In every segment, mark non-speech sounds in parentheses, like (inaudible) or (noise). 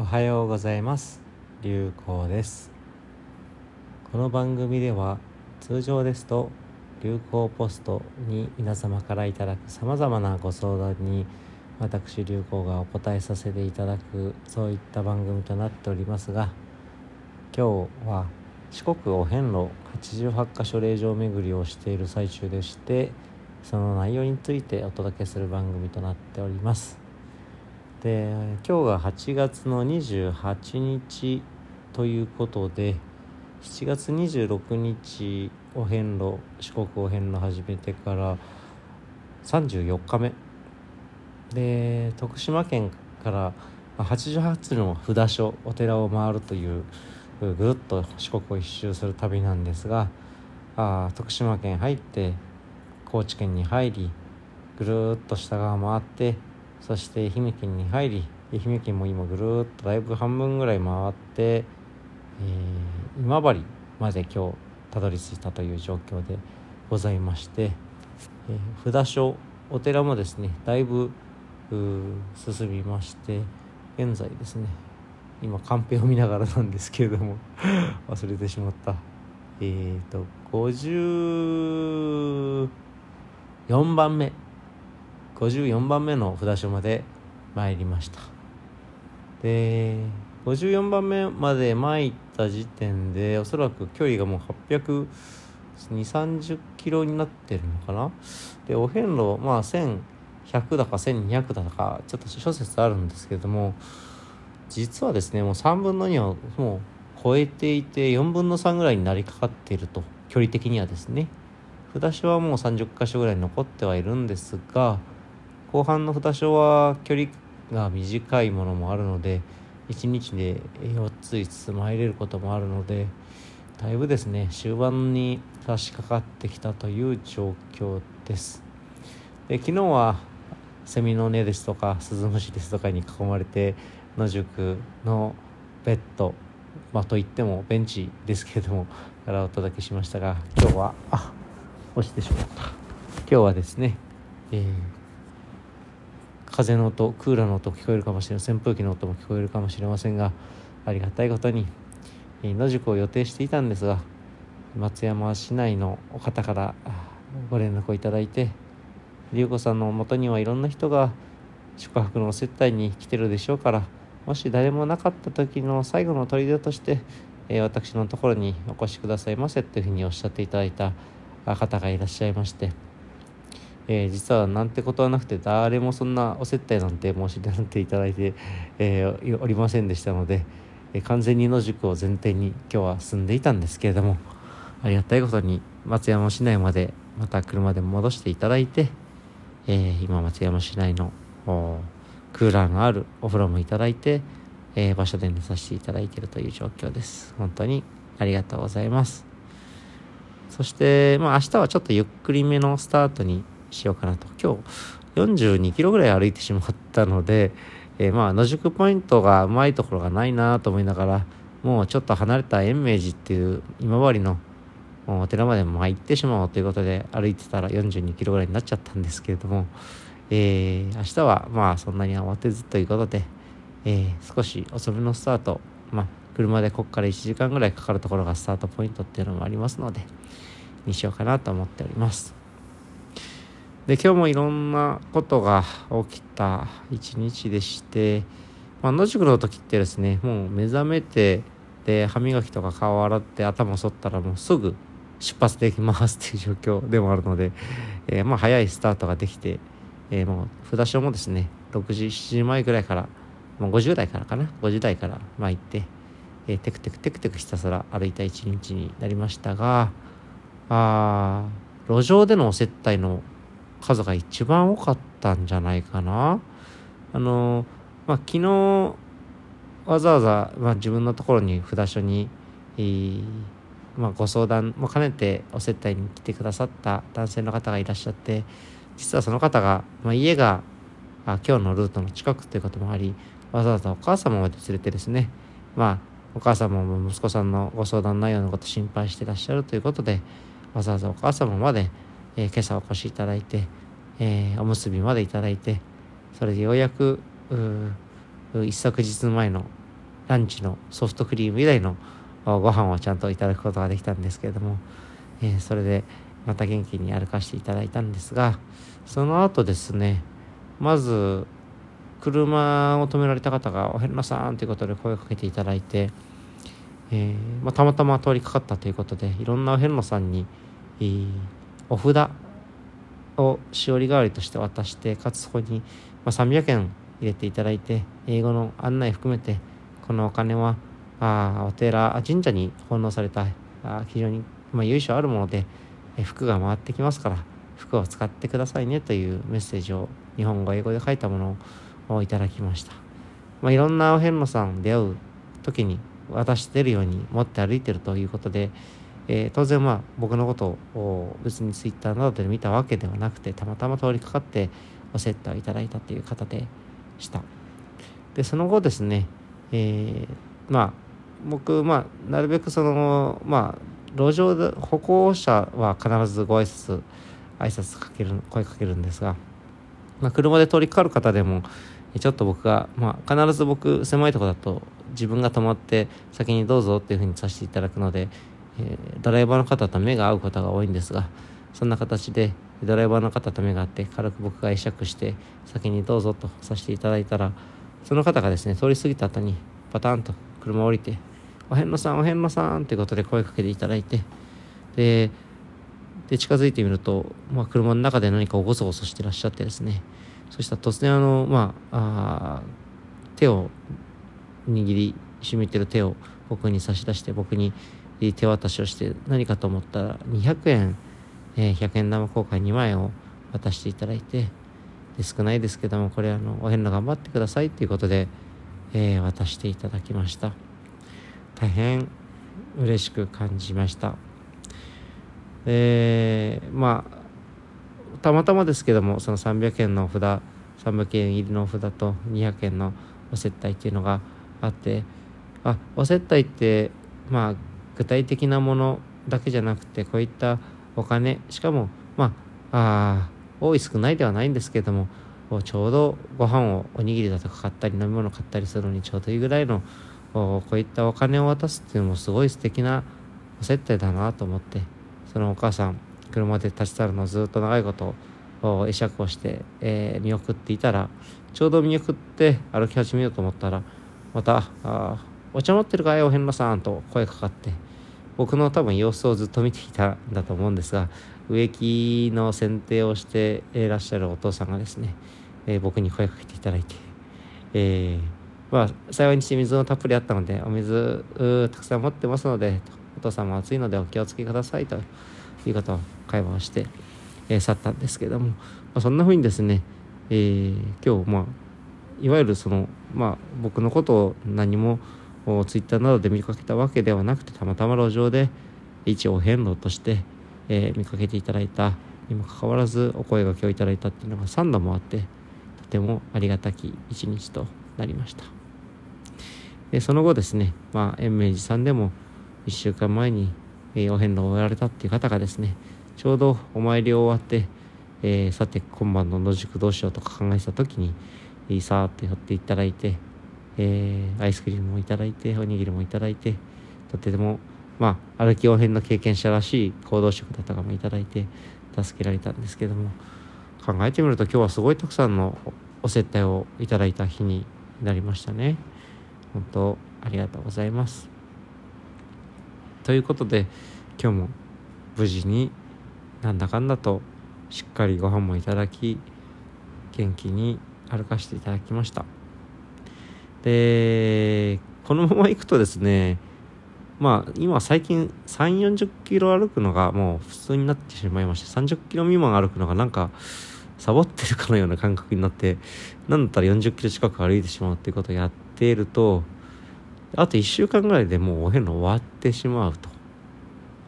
おはようございます。流行です。この番組では通常ですと流行ポストに皆様からいただくさまざまなご相談に私流行がお答えさせていただくそういった番組となっておりますが今日は四国お遍路88カ所霊場巡りをしている最中でしてその内容についてお届けする番組となっております。で今日が8月の28日ということで7月26日お遍路四国お遍路始めてから34日目。で徳島県から88の札所お寺を回るというぐるっと四国を一周する旅なんですがあ徳島県入って高知県に入りぐるっと下側回ってそして愛媛県に入り愛媛県も今ぐるっとだいぶ半分ぐらい回って、えー、今治まで今日たどり着いたという状況でございまして、えー、札所お寺もですねだいぶ進みまして現在ですね今カンペを見ながらなんですけれども (laughs) 忘れてしまった。えっ、ー、と54番目54番目の札所まで参りました。で54番目まで参った時点でおそらく距離がもう800 2 3 0キロになってるのかな？でお遍路まあ1100だか1200だかちょっと諸説あるんですけれども実はですねもう3分の2をもう超えていて4分の3ぐらいになりかかっていると距離的にはですね。札所はもう30箇所ぐらい残ってはいるんですが後半の札所は距離が短いものもあるので1日で4つ5つ参れることもあるのでだいぶですね終盤に差し掛かってきたという状況です。で昨日はセミの根ですとかスズムシですとかに囲まれて野宿のベッド、まあ、といってもベンチですけれども (laughs) からお届けしましたが今日はあ落ちてしまった。今日はですね、えー風の音クーラーの音聞こえるかもしれません。扇風機の音も聞こえるかもしれませんがありがたいことに野宿を予定していたんですが松山市内のお方からご連絡をいただいて龍子さんのもとにはいろんな人が宿泊の接待に来てるでしょうからもし誰もなかった時の最後の砦として、え私のところにお越しくださいませというふうにおっしゃっていただいた方がいらっしゃいましてえー、実はなんてことはなくて誰もそんなお接待なんて申し出なんていただいて、えー、おりませんでしたので、えー、完全に野宿を前提に今日は住んでいたんですけれどもありがたいことに松山市内までまた車で戻していただいて、え、今松山市内のクーラーのあるお風呂もいただいて、え、場所で寝させていただいているという状況です。本当にありがとうございます。そして、まあ、明日はちょっとゆっくりめのスタートにしようかなと今日42キロぐらい歩いてしまったので、えー、まあ野宿ポイントがうまいところがないなと思いながらもうちょっと離れた延命寺っていう今治のお寺まで参ってしまおうということで歩いてたら42キロぐらいになっちゃったんですけれども、えー、明日はまあそんなに慌てずということで、えー、少し遅めのスタートまあ車でここから1時間ぐらいかかるところがスタートポイントっていうのもありますのでにしようかなと思っております。で今日もいろんなことが起きた一日でして、まあ、野宿の時ってですねもう目覚めてで歯磨きとか顔洗って頭剃ったらもうすぐ出発できます (laughs) っていう状況でもあるので、えー、まあ早いスタートができて、えー、もう札所もですね6時7時前ぐらいからもう50代からかな？50代から参って、えー、テクテクテクテクひたすら歩いた一日になりましたがあ路上でのお接待の数が一番多かったんじゃないかな。あの、まあ、昨日、わざわざ、まあ、自分のところに札所に、えー、まあ、ご相談も兼ねてお接待に来てくださった男性の方がいらっしゃって実はその方が、まあ、家があ今日のルートの近くということもありわざわざお母様まで連れてですねまあお母様も息子さんのご相談内容のこと心配してらっしゃるということでわざわざお母様までえー、今朝お越しいただいて、えー、おむすびまでいただいてそれでようやく一昨日前のランチのソフトクリーム以来のご飯をちゃんといただくことができたんですけれども、えー、それでまた元気に歩かせていただいたんですがその後ですねまず車を止められた方が「お遍路さん」ということで声をかけていただいて、えー、まあ、たまたま通りかかったということでいろんなお遍路さんに、えー、お札をしおり代わりとして渡してかつそこに、ま、300円入れていただいて英語の案内含めてこのお金はあお寺神社に奉納されたあ非常に、まあ、由緒あるもので、え服が回ってきますから服を使ってくださいねというメッセージを日本語英語で書いたものをいただきました、まあ、いろんなお遍路さん出会う時に渡してるように持って歩いてるということで、えー、当然まあ僕のことを別にツイッターなどで見たわけではなくてたまたま通りかかってお接待をいただいたという方でした。でその後ですね、えー、まあ僕まあなるべくそのまあ路上で歩行者は必ずご挨拶挨拶かける声かけるんですが、まあ、車で通りかかる方でもちょっと僕が、まあ、必ず僕狭いとこだと自分が止まって先にどうぞっていうふうにさせていただくので、えー、ドライバーの方と目が合うことが多いんですがそんな形でドライバーの方と目が合って軽く僕が会釈して先にどうぞとさせていただいたらその方がですね通り過ぎた後にパタンと車を降りてお遍路さんお遍路さんってことで声かけていただいてでで近づいてみると、まあ、車の中で何かをゴソゴソしてらっしゃってですね。そしたら突然あのまあ手を握りしめてる手を僕に差し出して僕に手渡しをして何かと思ったら200円、えー、100円玉交換2枚を渡していただいてで少ないですけどもこれあのお遍路頑張ってくださいということで、えー、渡していただきました。大変嬉しく感じましたえー、まあたまたまですけどもその300円の札300円入りの札と200円のお接待っていうのがあってあお接待ってまあ具体的なものだけじゃなくてこういったお金しかもまあ多い少ないではないんですけどもちょうどご飯をおにぎりだとか買ったり飲み物買ったりするのにちょうどいいぐらいのこういったお金を渡すっていうのもすごい素敵なお接待だなと思ってそのお母さん車で立ち去るのをずっと長いこと会釈をして、えー、見送っていたらちょうど見送って歩き始めようと思ったらまた「お茶持ってるかい？お遍路さん」と声かかって僕の多分様子をずっと見ていたんだと思うんですが植木の剪定をしていらっしゃるお父さんがですね、えー、僕に声かけていただいて、えーまあ、幸いにして水もたっぷりあったので、お水たくさん持ってますので、お父さんも暑いのでお気をつけくださいということを会話をして、えー、去ったんですけども、まあ、そんな風にですね、えー、今日、まあ、いわゆるその、まあ、僕のことを何もツイッターなどで見かけたわけではなくて、たまたま路上で一お遍路として、えー、見かけていただいたにもかかわらずお声がけをいただいたっていうのが3度もあって、とてもありがたき一日となりました。でその後ですね、まあ、延命寺さんでも1週間前に、えー、お遍路を終えられたっていう方がですねちょうどお参りを終わって、えー、さて今晩の野宿どうしようとか考えた時に、えー、さーって寄っていただいて、えー、アイスクリームもいただいておにぎりもいただいてとてもまあ歩き応変の経験者らしい行動食だったかもいただいて助けられたんですけども考えてみると今日はすごいたくさんのお接待をいただいた日になりましたね。本当ありがとうございます。ということで今日も無事になんだかんだとしっかりご飯もいただき元気に歩かせていただきましたでこのまま行くとですねまあ今最近3 4 0キロ歩くのがもう普通になってしまいまして30キロ未満歩くのがなんかサボってるかのような感覚になってなんだったら40キロ近く歩いてしまうっていうことをやっているとあと1週間ぐらいでもうお遍路終わってしまうと。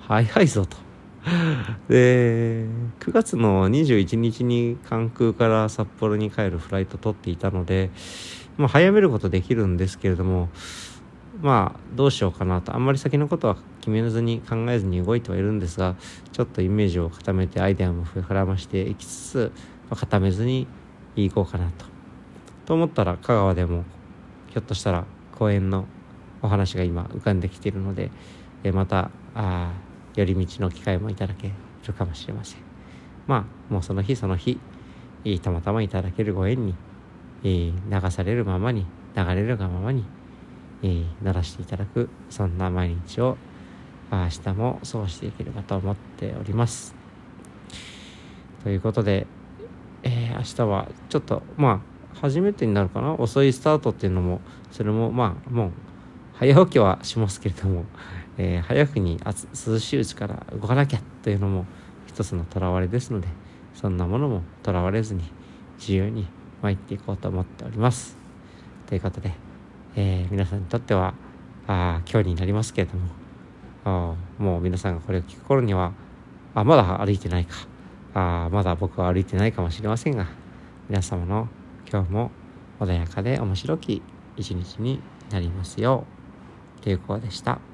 早いぞと。(laughs) で9月の21日に関空から札幌に帰るフライト取っていたので、まあ、早めることできるんですけれどもまあどうしようかなとあんまり先のことは決めずに考えずに動いてはいるんですがちょっとイメージを固めてアイデアも膨らましていきつつ、まあ、固めずに行こうかなと。と思ったら香川でもひょっとしたら公園のお話が今浮かんできているので、えまたあ寄り道の機会もいただけるかもしれません。まあもうその日その日たまたまいただけるご縁に、流されるままに流れるがままに、え、鳴らしていただくそんな毎日を明日も過ごしていければと思っております。ということで、えー、明日はちょっとまあ初めてになるかな？遅いスタートっていうのもそれもまあもう早起きはしますけれども、えー、早くに涼しいうちから動かなきゃというのも一つのとらわれですのでそんなものもとらわれずに自由に参っていこうと思っております。ということで、えー、皆さんにとってはあ今日になりますけれどもあもう皆さんがこれを聞く頃にはあまだ歩いてないかあまだ僕は歩いてないかもしれませんが皆様の今日も穏やかで面白き一日になりますよう。流行でした。